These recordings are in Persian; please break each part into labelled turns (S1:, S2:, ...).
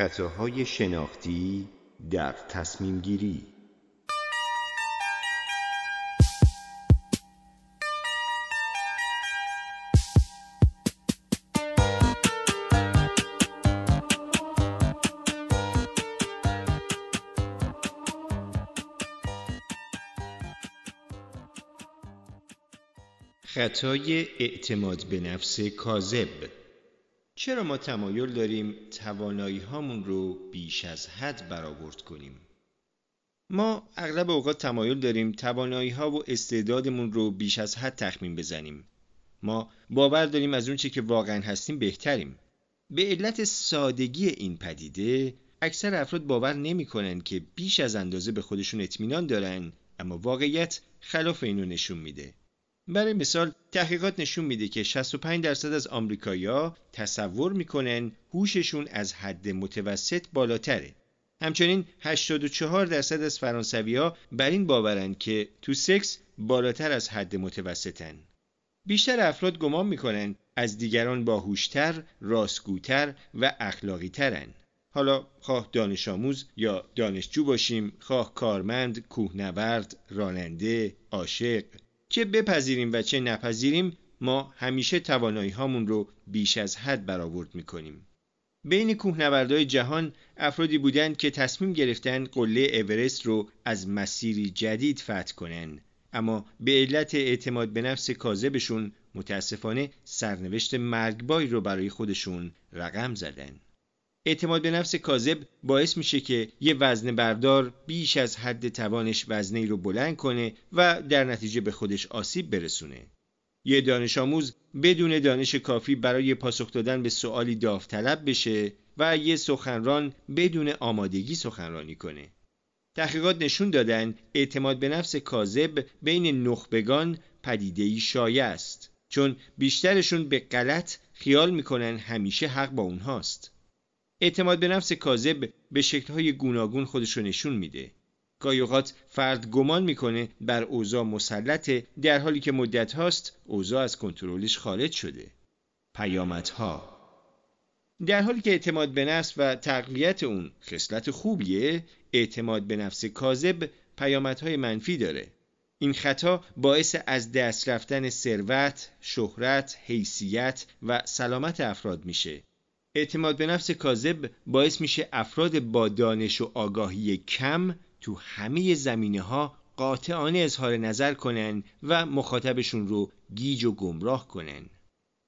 S1: خطاهای شناختی در تصمیم گیری خطای اعتماد به نفس کاذب. چرا ما تمایل داریم توانایی هامون رو بیش از حد برآورد کنیم؟ ما اغلب اوقات تمایل داریم توانایی ها و استعدادمون رو بیش از حد تخمین بزنیم. ما باور داریم از اونچه که واقعا هستیم بهتریم. به علت سادگی این پدیده اکثر افراد باور نمی‌کنن که بیش از اندازه به خودشون اطمینان دارن اما واقعیت خلاف اینو نشون میده. برای مثال تحقیقات نشون میده که 65 درصد از آمریکایی‌ها تصور می‌کنن هوششون از حد متوسط بالاتره. همچنین 84 درصد از فرانسوی‌ها بر این باورن که تو سکس بالاتر از حد متوسطن. بیشتر افراد گمان می‌کنن از دیگران باهوشتر، راستگوتر و اخلاقی ترن. حالا خواه دانش آموز یا دانشجو باشیم، خواه کارمند، کوهنورد، راننده، عاشق، چه بپذیریم و چه نپذیریم ما همیشه توانایی هامون رو بیش از حد برآورد می‌کنیم. بین کوهنوردهای جهان افرادی بودند که تصمیم گرفتن قله اورست رو از مسیری جدید فتح کنن اما به علت اعتماد به نفس کاذبشون متاسفانه سرنوشت مرگبایی رو برای خودشون رقم زدن. اعتماد به نفس کاذب باعث میشه که یه وزن بردار بیش از حد توانش وزنه ای رو بلند کنه و در نتیجه به خودش آسیب برسونه. یه دانش آموز بدون دانش کافی برای پاسخ دادن به سوالی داوطلب بشه و یه سخنران بدون آمادگی سخنرانی کنه. تحقیقات نشون دادن اعتماد به نفس کاذب بین نخبگان پدیده‌ای شایع است چون بیشترشون به غلط خیال می‌کنن همیشه حق با اونهاست. اعتماد به نفس کاذب به شکلهای گوناگون خودش رو نشون میده. گاهی اوقات فرد گمان می‌کنه بر اوضاع مسلطه در حالی که مدت هاست اوضاع از کنترلش خارج شده. پیامدها در حالی که اعتماد به نفس و تقویت اون خصلت خوبیه، اعتماد به نفس کاذب پیامدهای منفی داره. این خطا باعث از دست رفتن ثروت، شهرت، حیثیت و سلامت افراد میشه اعتماد به نفس کاذب باعث میشه افراد با دانش و آگاهی کم تو همه زمینه ها قاطعانه اظهار نظر کنن و مخاطبشون رو گیج و گمراه کنن.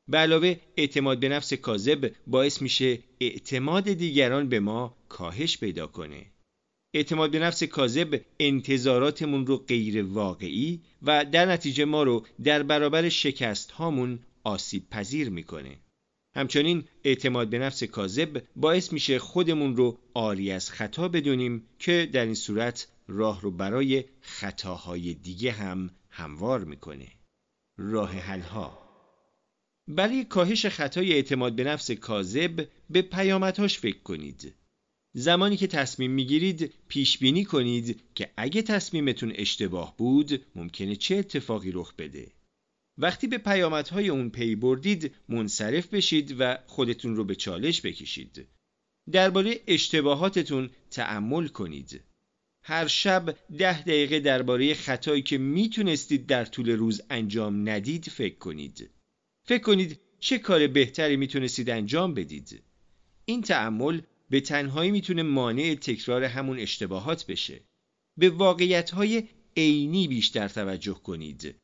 S1: به علاوه اعتماد به نفس کاذب باعث میشه اعتماد دیگران به ما کاهش پیدا کنه. اعتماد به نفس کاذب انتظاراتمون رو غیر واقعی و در نتیجه ما رو در برابر شکست هامون آسیب پذیر می‌کنه. همچنین اعتماد به نفس کاذب باعث میشه خودمون رو آری از خطا بدونیم که در این صورت راه رو برای خطاهای دیگه هم هموار می‌کنه. راه ها برای کاهش خطای اعتماد به نفس کاذب به پیامدهاش فکر کنید. زمانی که تصمیم می‌گیرید پیش بینی کنید که اگه تصمیمتون اشتباه بود ممکنه چه اتفاقی رخ بده. وقتی به پیامدهای اون پی بردید منصرف بشید و خودتون رو به چالش بکشید. درباره اشتباهاتتون تأمل کنید. هر شب ده دقیقه درباره خطایی که می‌تونستید در طول روز انجام ندید فکر کنید. فکر کنید چه کار بهتری می‌تونستید انجام بدید. این تأمل به تنهایی می‌تونه مانع تکرار همون اشتباهات بشه. به واقعیتهای عینی بیشتر توجه کنید.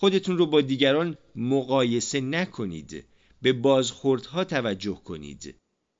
S1: خودتون رو با دیگران مقایسه نکنید. به بازخوردها توجه کنید.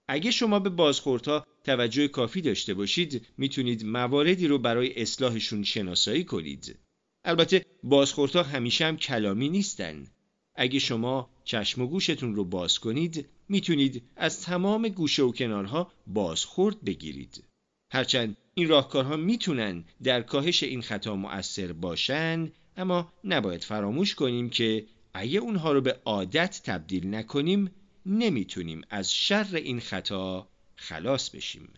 S1: اگه شما به بازخوردها توجه کافی داشته باشید می‌تونید مواردی رو برای اصلاحشون شناسایی کنید. البته بازخوردها همیشه هم کلامی نیستن. اگه شما چشم و گوشتون رو باز کنید می‌تونید از تمام گوشه و کنارها بازخورد بگیرید. هرچند این راهکارها می‌تونن در کاهش این خطا مؤثر باشن اما نباید فراموش کنیم که اگه اونها رو به عادت تبدیل نکنیم نمی‌تونیم از شر این خطا خلاص بشیم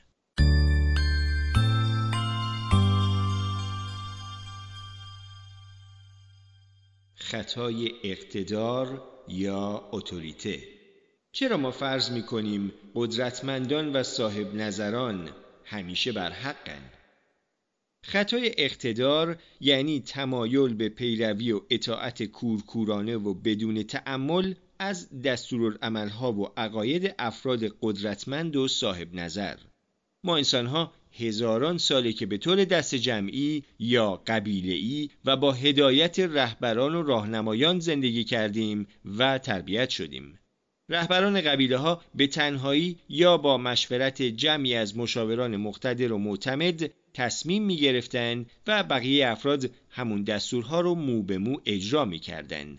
S1: خطای اقتدار یا اتوریته چرا ما فرض می کنیم قدرتمندان و صاحب نظران همیشه بر حقن؟ خطای اقتدار یعنی تمایل به پیروی و اطاعت کورکورانه و بدون تأمل از دستورالعملها و عقاید افراد قدرتمند و صاحب نظر. ما انسانها هزاران ساله که به طور دست جمعی یا قبیله‌ای و با هدایت رهبران و راهنمایان زندگی کردیم و تربیت شدیم. رهبران قبیله ها به تنهایی یا با مشورت جمعی از مشاوران مقتدر و معتمد تصمیم می گرفتن و بقیه افراد همون دستورها رو مو به مو اجرا می کردن.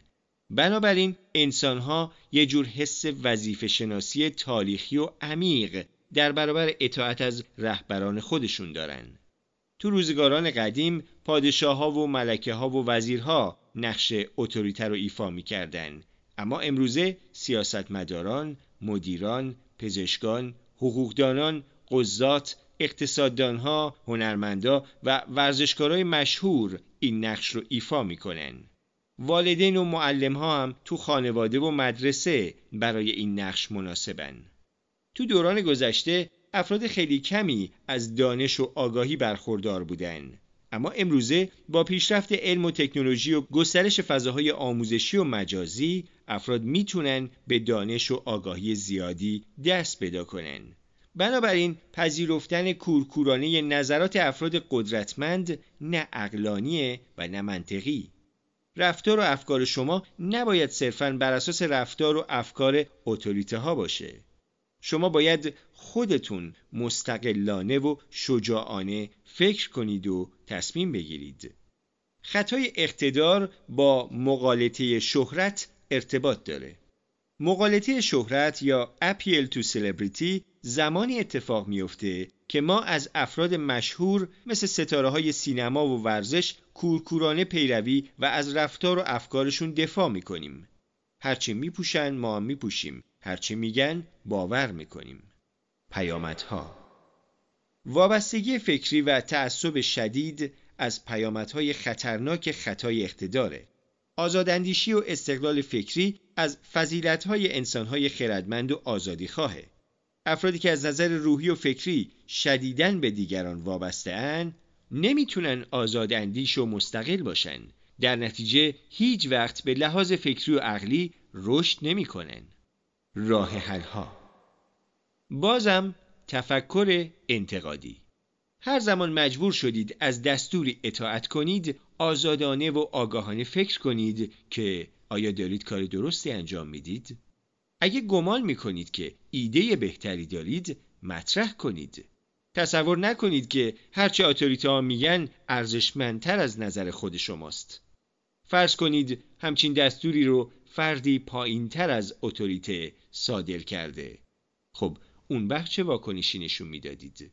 S1: بنابراین انسانها یه جور حس وظیفه شناسی تاریخی و عمیق در برابر اطاعت از رهبران خودشون دارن. تو روزگاران قدیم پادشاه ها و ملکه ها و وزیرها نقش اتوریته رو ایفا می کردن. اما امروزه سیاستمداران، مدیران، پزشکان، حقوقدانان، قضات، اقتصاددانها، هنرمندا و ورزشکارای مشهور این نقش رو ایفا می‌کنن. والدین و معلم ها هم تو خانواده و مدرسه برای این نقش مناسبن. تو دوران گذشته افراد خیلی کمی از دانش و آگاهی برخوردار بودند. اما امروزه با پیشرفت علم و تکنولوژی و گسترش فضاهای آموزشی و مجازی افراد می‌تونن به دانش و آگاهی زیادی دست پیدا کنن. بنابراین پذیرفتن کورکورانه نظرات افراد قدرتمند نه اقلانیه و نه منطقی. رفتار و افکار شما نباید صرفاً بر اساس رفتار و افکار اتوریته ها باشه. شما باید خودتون مستقلانه و شجاعانه فکر کنید و تصمیم بگیرید. خطای اقتدار با مقالطه شهرت ارتباط داره. مقالطه شهرت یا اپیل تو سلبریتی زمانی اتفاق میفته که ما از افراد مشهور مثل ستاره های سینما و ورزش کورکورانه پیروی و از رفتار و افکارشون دفاع می‌کنیم. هرچی میپوشن ما میپوشیم. هرچی میگن باور می‌کنیم. پیامدها وابستگی فکری و تعصب شدید از پیامدهای خطرناک خطای اقتداره. آزاداندیشی و استقلال فکری از فضیلتهای انسانهای خردمند و آزادی خواهه. افرادی که از نظر روحی و فکری شدیدن به دیگران وابسته ان نمی‌تونن آزاداندیش و مستقل باشن. در نتیجه هیچ وقت به لحاظ فکری و عقلی رشد نمی‌کنن. راه حلها بازم تفکر انتقادی هر زمان مجبور شدید از دستوری اطاعت کنید آزادانه و آگاهانه فکر کنید که آیا دارید کار درستی انجام می‌دید؟ اگه گمان می‌کنید که ایده بهتری دارید مطرح کنید. تصور نکنید که هرچه آتوریته ها میگن ارزشمندتر از نظر خود شماست. فرض کنید همچین دستوری رو فردی پایینتر از اتوریته صادر کرده. خب اون وقت چه واکنشی نشون می‌دادید؟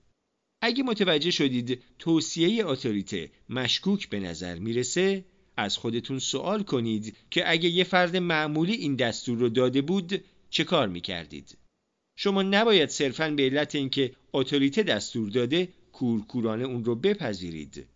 S1: اگه متوجه شدید توصیه اتوریته مشکوک به نظر می‌رسه از خودتون سوال کنید که اگه یه فرد معمولی این دستور رو داده بود چه کار می‌کردید؟ شما نباید صرفا به علت اینکه اتوریته دستور داده کورکورانه اون رو بپذیرید.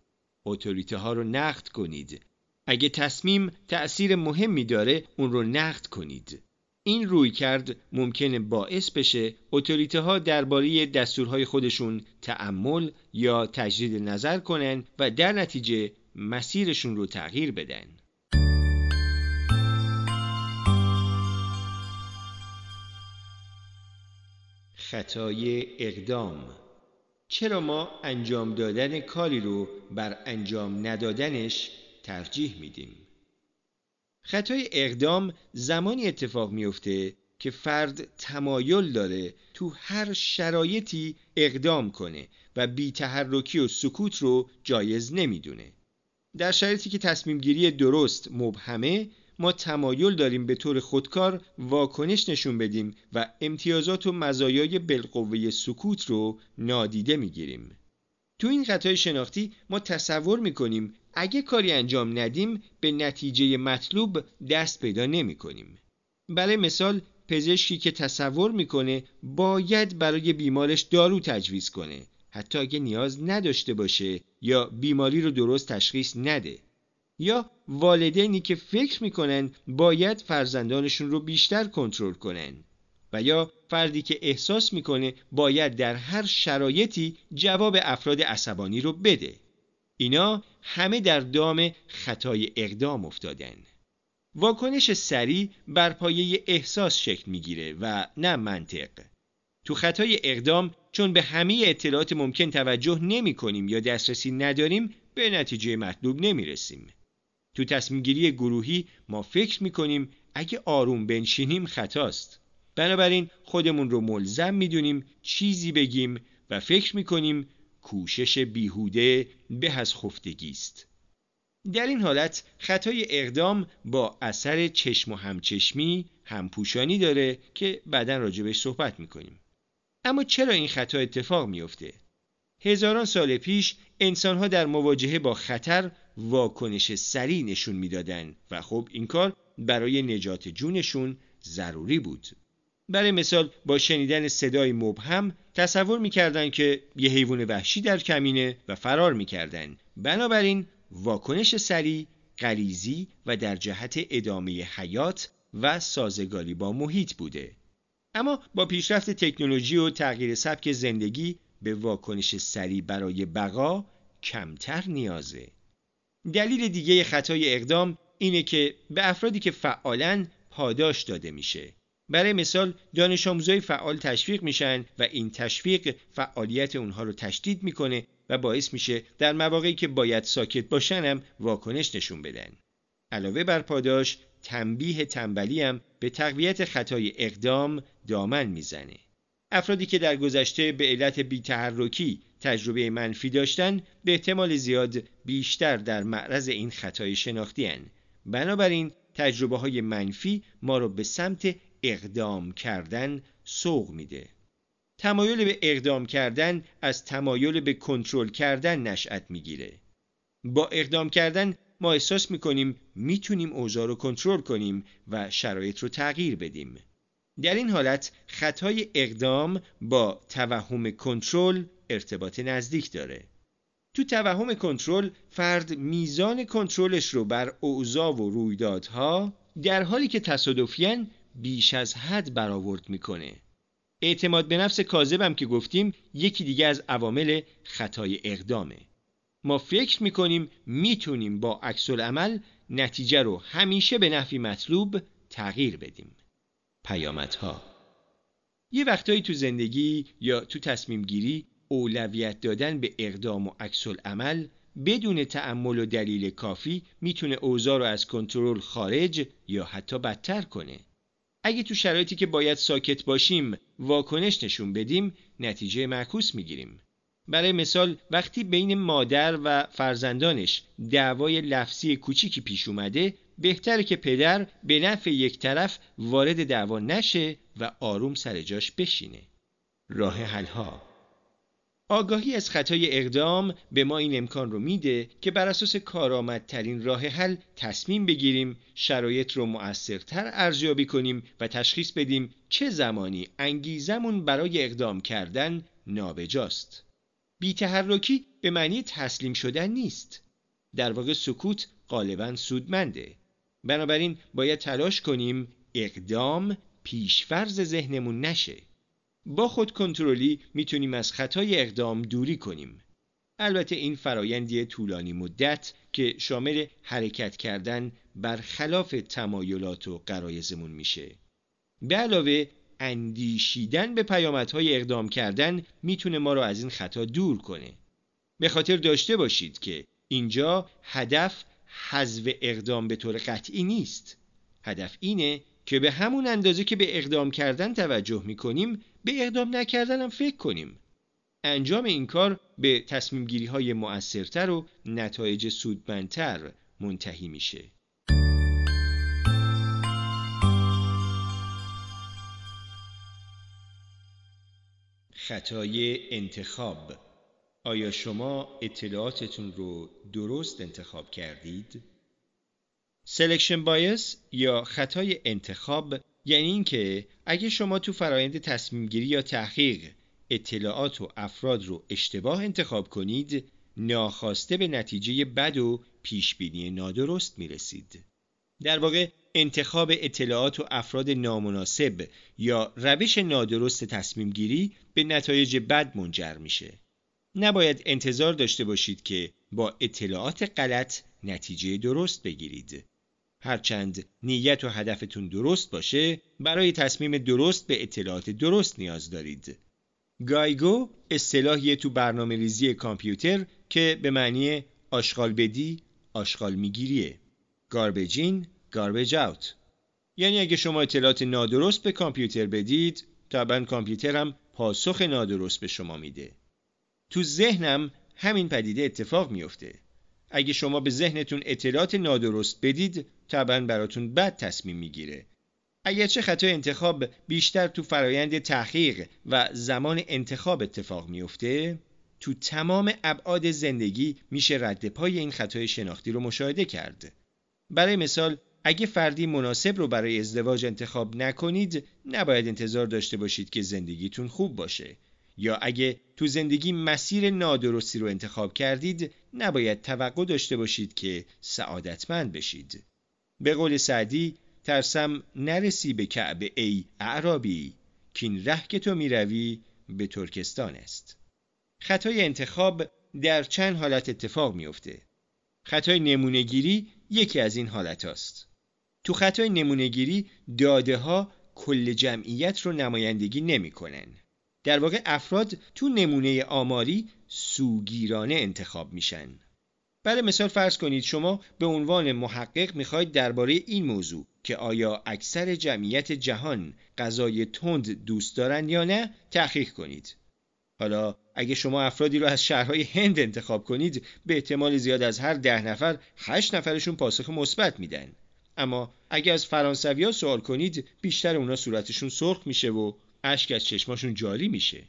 S1: اتوریته ها رو نقد کنید. اگه تصمیم تأثیر مهمی داره اون رو نقد کنید. این روی کرد ممکنه باعث بشه اتوریته ها درباره دستورهای خودشون تعمل یا تجدید نظر کنن و در نتیجه مسیرشون رو تغییر بدن. خطای اقدام چرا ما انجام دادن کاری رو بر انجام ندادنش ترجیح میدیم؟ خطای اقدام زمانی اتفاق میفته که فرد تمایل داره تو هر شرایطی اقدام کنه و بی تحرکی و سکوت رو جایز نمی‌دونه. در شرایطی که تصمیم گیری درست مبهمه ما تمایل داریم به طور خودکار واکنش نشون بدیم و امتیازات و مزایای بالقوه سکوت رو نادیده می‌گیریم. تو این خطای شناختی ما تصور می‌کنیم اگه کاری انجام ندیم به نتیجه مطلوب دست پیدا نمی کنیم. برای مثال پزشکی که تصور می‌کنه باید برای بیمارش دارو تجویز کنه حتی اگه نیاز نداشته باشه یا بیماری رو درست تشخیص نده. یا والدینی که فکر می‌کنن باید فرزندانشون رو بیشتر کنترل کنن. و یا فردی که احساس می‌کنه باید در هر شرایطی جواب افراد عصبانی رو بده. اینا همه در دام خطای اقدام افتادن واکنش سریع بر پایه احساس شکل می‌گیره و نه منطق تو خطای اقدام چون به همه اطلاعات ممکن توجه نمی کنیم یا دسترسی نداریم به نتیجه مطلوب نمی رسیم. تو تصمیم گیری گروهی ما فکر می کنیم اگه آروم بنشینیم خطاست. بنابراین خودمون رو ملزم می‌دونیم چیزی بگیم و فکر می‌کنیم کوشش بیهوده به از خفتگی است. در این حالت خطای اقدام با اثر چشم و همچشمی همپوشانی داره که بعدا راجبش صحبت می‌کنیم. اما چرا این خطا اتفاق میافته؟ هزاران سال پیش انسانها در مواجهه با خطر واکنش سریع نشون می‌دادند و خب این کار برای نجات جونشون ضروری بود. برای مثال با شنیدن صدای مبهم تصور می‌کردند که یه حیوان وحشی در کمینه و فرار می‌کردند. بنابراین واکنش سریع، غریزی و در جهت ادامه حیات و سازگاری با محیط بوده. اما با پیشرفت تکنولوژی و تغییر سبک زندگی به واکنش سریع برای بقا کمتر نیازه. دلیل دیگه خطای اقدام اینه که به افرادی که فعالن پاداش داده میشه. برای مثال دانش آموزای فعال تشویق میشن و این تشویق فعالیت اونها رو تشدید می‌کنه و باعث میشه در مواقعی که باید ساکت باشن واکنش نشون بدن. علاوه بر پاداش تنبیه تنبلی هم به تقویت خطای اقدام دامن می‌زنه. افرادی که در گذشته به علت بیتحرکی تجربه منفی داشتن به احتمال زیاد بیشتر در معرض این خطای شناختی هن. بنابراین تجربه های منفی ما رو به سمت اقدام کردن سوق میده. تمایل به اقدام کردن از تمایل به کنترل کردن نشأت می‌گیره. با اقدام کردن ما احساس می‌کنیم می‌تونیم اوضاع رو کنترل کنیم و شرایط رو تغییر بدیم. در این حالت خطای اقدام با توهم کنترل ارتباط نزدیک داره. تو توهم کنترل فرد میزان کنترلش رو بر اوضاع و رویدادها در حالی که تصادفیان بیش از حد برآورد می‌کنه. اعتماد به نفس کاذبم که گفتیم یکی دیگه از عوامل خطای اقدامه. ما فکر می‌کنیم می‌تونیم با عکس عمل نتیجه رو همیشه به نفی مطلوب تغییر بدیم. پیامدها یه وقتایی تو زندگی یا تو تصمیم گیری اولویت دادن به اقدام و عکس عمل بدون تأمل و دلیل کافی می‌تونه اوضاع رو از کنترل خارج یا حتی بدتر کنه. اگه تو شرایطی که باید ساکت باشیم واکنش نشون بدیم نتیجه معکوس می‌گیریم. برای مثال وقتی بین مادر و فرزندانش دعوای لفظی کوچیکی پیش اومده بهتره که پدر به نفع یک طرف وارد دعوا نشه و آروم سر جاش بشینه. راه حلها آگاهی از خطای اقدام به ما این امکان رو میده که بر اساس کارآمدترین راه حل تصمیم بگیریم شرایط رو مؤثرتر ارزیابی کنیم و تشخیص بدیم چه زمانی انگیزمون برای اقدام کردن نابجاست. بیتحرکی به معنی تسلیم شدن نیست. در واقع سکوت غالبا سودمنده. بنابراین باید تلاش کنیم اقدام پیشفرز ذهنمون نشه. با خود کنترلی می‌تونیم از خطای اقدام دوری کنیم. البته این فرایندی طولانی مدت که شامل حرکت کردن بر خلاف تمایلات و قرایزمون میشه. به علاوه اندیشیدن به پیامدهای اقدام کردن می‌تونه ما رو از این خطا دور کنه. به خاطر داشته باشید که اینجا هدف حذف اقدام به طور قطعی نیست. هدف اینه که به همون اندازه که به اقدام کردن توجه می‌کنیم به اقدام نکردن هم فکر کنیم. انجام این کار به تصمیم گیری های مؤثرتر و نتایج سودمندتر منتهی میشه. خطای انتخاب آیا شما اطلاعاتتون رو درست انتخاب کردید؟ selection bias یا خطای انتخاب یعنی اینکه اگه شما تو فرایند تصمیم گیری یا تحقیق اطلاعات و افراد رو اشتباه انتخاب کنید ناخواسته به نتیجه بد و پیشبینی نادرست می‌رسید. در واقع انتخاب اطلاعات و افراد نامناسب یا روش نادرست تصمیم گیری به نتایج بد منجر میشه. نباید انتظار داشته باشید که با اطلاعات غلط نتیجه درست بگیرید. هرچند نیت و هدفتون درست باشه برای تصمیم درست به اطلاعات درست نیاز دارید. گایگو اصطلاحی تو برنامه ریزی کامپیوتر که به معنی آشغال بدی آشغال میگیریه. گاربیجین گاربیج اوت یعنی اگه شما اطلاعات نادرست به کامپیوتر بدید طبعا کامپیوتر هم پاسخ نادرست به شما میده تو ذهنم همین پدیده اتفاق میفته اگه شما به ذهنتون اطلاعات نادرست بدید طبعا براتون بد تصمیم می‌گیره. اگرچه خطای انتخاب بیشتر تو فرایند تحقیق و زمان انتخاب اتفاق میفته تو تمام ابعاد زندگی میشه رد پای این خطای شناختی رو مشاهده کرد. برای مثال اگه فردی مناسب رو برای ازدواج انتخاب نکنید نباید انتظار داشته باشید که زندگیتون خوب باشه. یا اگه تو زندگی مسیر نادرستی رو انتخاب کردید نباید توقع داشته باشید که سعادتمند بشید. به قول سعدی ترسم نرسی به کعبه ای اعرابی کین ره که تو می‌روی به ترکستان است خطای انتخاب در چند حالت اتفاق میافته خطای نمونهگیری یکی از این حالت است. تو خطای نمونهگیری داده ها کل جمعیت رو نمایندگی نمی‌کنن. در واقع افراد تو نمونه آماری سوگیرانه انتخاب میشن. برای مثال فرض کنید شما به عنوان محقق می‌خواید درباره این موضوع که آیا اکثر جمعیت جهان غذای تند دوست دارن یا نه تحقیق کنید. حالا اگه شما افرادی رو از شهرهای هند انتخاب کنید به احتمال زیاد از هر ده نفر هشت نفرشون پاسخ مثبت میدن اما اگه از فرانسوی ها سوال کنید بیشتر اونا صورتشون سرخ میشه و اشک از چشماشون جاری میشه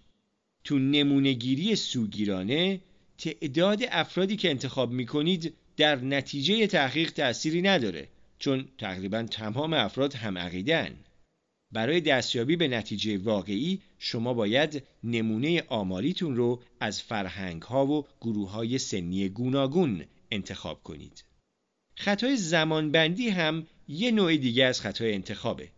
S1: تو نمونهگیری سوگیرانه تعداد افرادی که انتخاب می‌کنید در نتیجه تحقیق تأثیری نداره چون تقریبا تمام افراد هم عقیدن برای دستیابی به نتیجه واقعی شما باید نمونه آماریتون رو از فرهنگ ها و گروه های سنی گوناگون انتخاب کنید. خطای زمانبندی هم یه نوع دیگه از خطای انتخابه.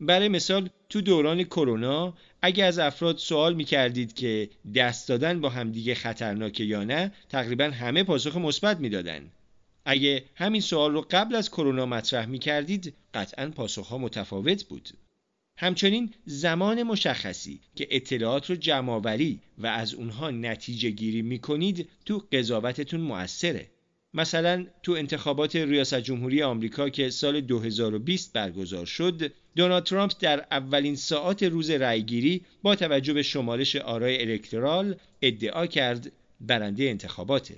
S1: برای مثال تو دوران کرونا اگه از افراد سوال می کردید که دست دادن با همدیگه خطرناکه یا نه تقریبا همه پاسخ مثبت می‌دادن. اگه همین سوال رو قبل از کرونا مطرح می کردید قطعا پاسخها متفاوت بود. همچنین زمان مشخصی که اطلاعات رو جمعآوری و از اونها نتیجه گیری می کنید تو قضاوتتون موثره. مثلا تو انتخابات ریاست جمهوری آمریکا که سال 2020 برگزار شد، دونالد ترامپ در اولین ساعات روز رأیگیری با توجه به شمارش آرای الکترال ادعا کرد برنده انتخاباته.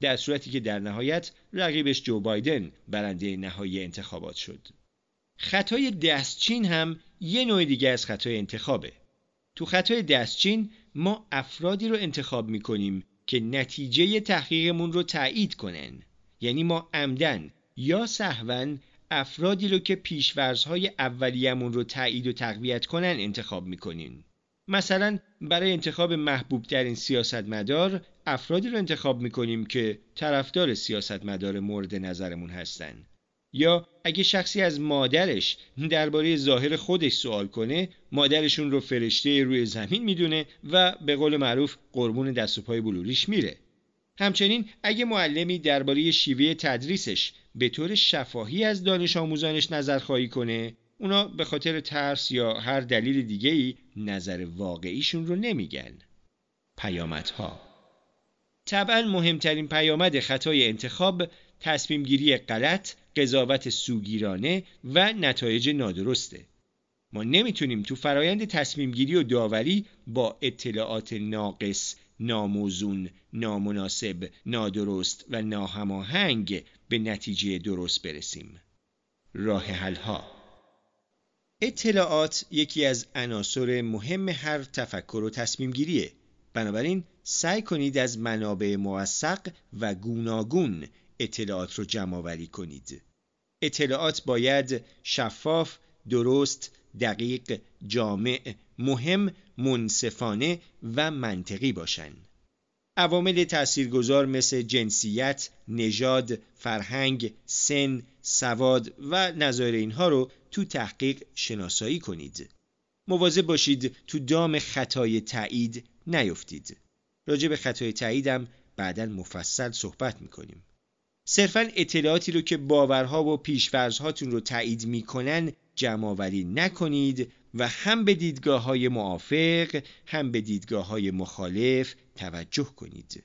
S1: در صورتی که در نهایت رقیبش جو بایدن برنده نهایی انتخابات شد. خطای دستچین هم یه نوع دیگه از خطای انتخابه تو خطای دستچین ما افرادی رو انتخاب می‌کنیم که نتیجه تحقیقمون رو تایید کنن. یعنی ما عمدن یا سهون افرادی رو که پیشورزهای اولیه‌مون رو تایید و تقویت کنن انتخاب می‌کنیم. مثلا برای انتخاب محبوب ترین سیاستمدار افرادی رو انتخاب می‌کنیم که طرفدار سیاستمدار مورد نظرمون هستن. یا اگه شخصی از مادرش درباره ظاهر خودش سوال کنه مادرشون رو فرشته روی زمین می‌دونه و به قول معروف قربون دست و پای بلوریش میره. همچنین اگه معلمی درباره شیوه تدریسش به طور شفاهی از دانش آموزانش نظر خواهی کنه اونا به خاطر ترس یا هر دلیل دیگه نظر واقعیشون رو نمیگن. پیامدها. طبعا مهمترین پیامد خطای انتخاب تصمیم گیری قضاوت سوگیرانه و نتایج نادرسته ما نمی‌تونیم تو فرایند تصمیم گیری و داوری با اطلاعات ناقص، ناموزون، نامناسب، نادرست و ناهماهنگ به نتیجه درست برسیم. راه ها اطلاعات یکی از عناصر مهم هر تفکر و تصمیم گیریه. بنابراین سعی کنید از منابع موثق و گوناگون اطلاعات رو جمع آوری کنید. اطلاعات باید شفاف، درست، دقیق، جامع، مهم، منصفانه و منطقی باشند. عوامل تاثیرگذار مثل جنسیت، نژاد، فرهنگ، سن، سواد و نظایر اینها رو تو تحقیق شناسایی کنید. مواظب باشید تو دام خطای تایید نیفتید. راجع به خطای تاییدم بعدا مفصل صحبت می‌کنیم. صرفا اطلاعاتی رو که باورها و پیشفرزهاتون رو تایید می‌کنن جمعآوری نکنید و هم به دیدگاه های موافق هم به دیدگاه های مخالف توجه کنید.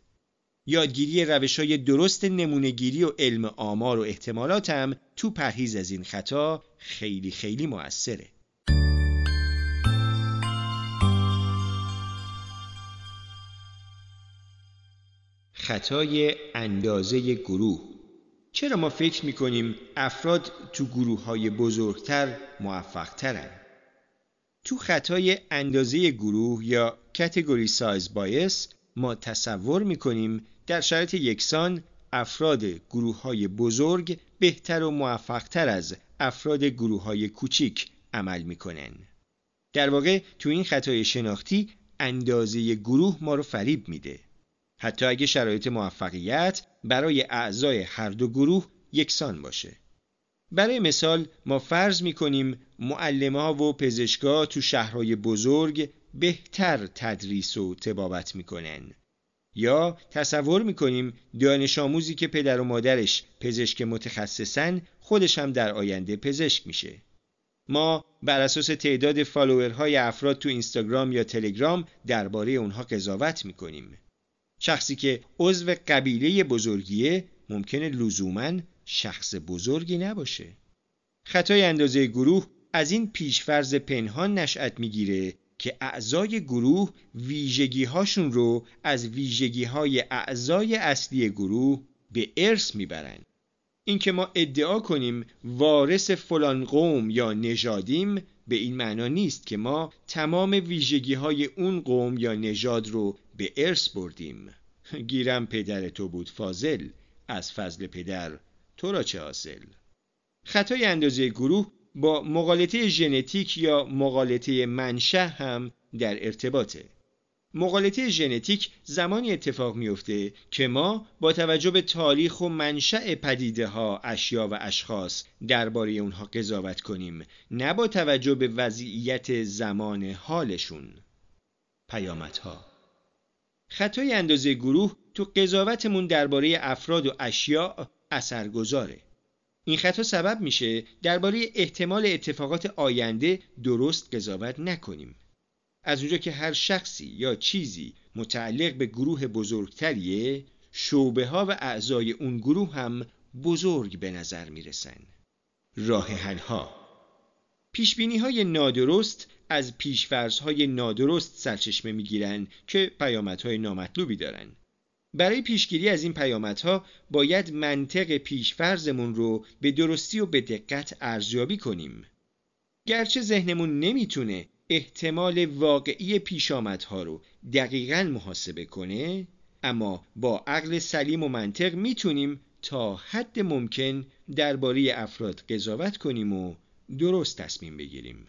S1: یادگیری روش های درست نمونگیری و علم آمار و احتمالات هم تو پرهیز از این خطا خیلی خیلی موثره. خطای اندازه گروه چرا ما فکر می‌کنیم افراد تو گروه های بزرگتر موفق ترن؟ تو خطای اندازه گروه یا کتگوری سایز بایس ما تصور می‌کنیم در شرایط یکسان افراد گروه های بزرگ بهتر و موفقتر از افراد گروه های کوچیک عمل می‌کنن. در واقع تو این خطای شناختی اندازه گروه ما رو فریب میده. حتی اگه شرایط موفقیت برای اعضای هر دو گروه یکسان باشه. برای مثال ما فرض می کنیم ها و پزشکا تو شهرهای بزرگ بهتر تدریس و تبابت می‌کنن. یا تصور می‌کنیم دانش آموزی که پدر و مادرش پزشک متخصصن خودش هم در آینده پزشک میشه. ما بر اساس تعداد فالوورهای افراد تو اینستاگرام یا تلگرام درباره اونها قضاوت می‌کنیم. شخصی که عضو قبیله بزرگیه ممکنه لزوما شخص بزرگی نباشه. خطای اندازه گروه از این پیشفرز پنهان نشأت می‌گیره که اعضای گروه ویژگی هاشون رو از ویژگی های اعضای اصلی گروه به ارث می‌برن. اینکه ما ادعا کنیم وارث فلان قوم یا نژادیم به این معنا نیست که ما تمام ویژگی های اون قوم یا نژاد رو به ارث بردیم. گیرم پدر تو بود فاضل از فضل پدر تو را چه حاصل؟ خطای اندازه گروه با مقالطه ژنتیک یا مقالطه منشه هم در ارتباطه. مقالطه ژنتیک زمانی اتفاق میفته که ما با توجه به تاریخ و منشأ پدیده ها، اشیا و اشخاص درباره اونها قضاوت کنیم نه با توجه به وضعیت زمان حالشون. پیامدها خطای اندازه گروه تو قضاوتمون درباره افراد و اشیاء اثرگذاره. این خطا سبب میشه درباره احتمال اتفاقات آینده درست قضاوت نکنیم. از اونجا که هر شخصی یا چیزی متعلق به گروه بزرگتریه شعبه ها و اعضای اون گروه هم بزرگ به نظر می‌رسن. راه حل ها پیش های نادرست از پیشفرض های نادرست سرچشمه می‌گیرن که پیامدهای نامطلوبی دارن برای پیشگیری از این پیامدها باید منطق پیشفرزمون رو به درستی و به دقت ارزیابی کنیم. گرچه ذهنمون نمی‌تونه احتمال واقعی پیشامدها رو دقیقا محاسبه کنه اما با عقل سلیم و منطق می‌تونیم تا حد ممکن درباره افراد قضاوت کنیم و درست تصمیم بگیریم.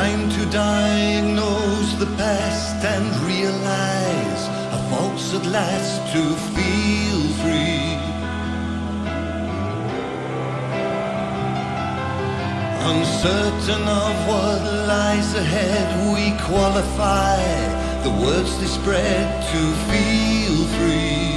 S1: Time to diagnose the past and realize how false at last to feel free.
S2: Uncertain of what lies ahead, we qualify the words they spread to feel free.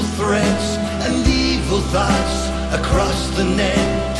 S2: These threats and evil thoughts across the net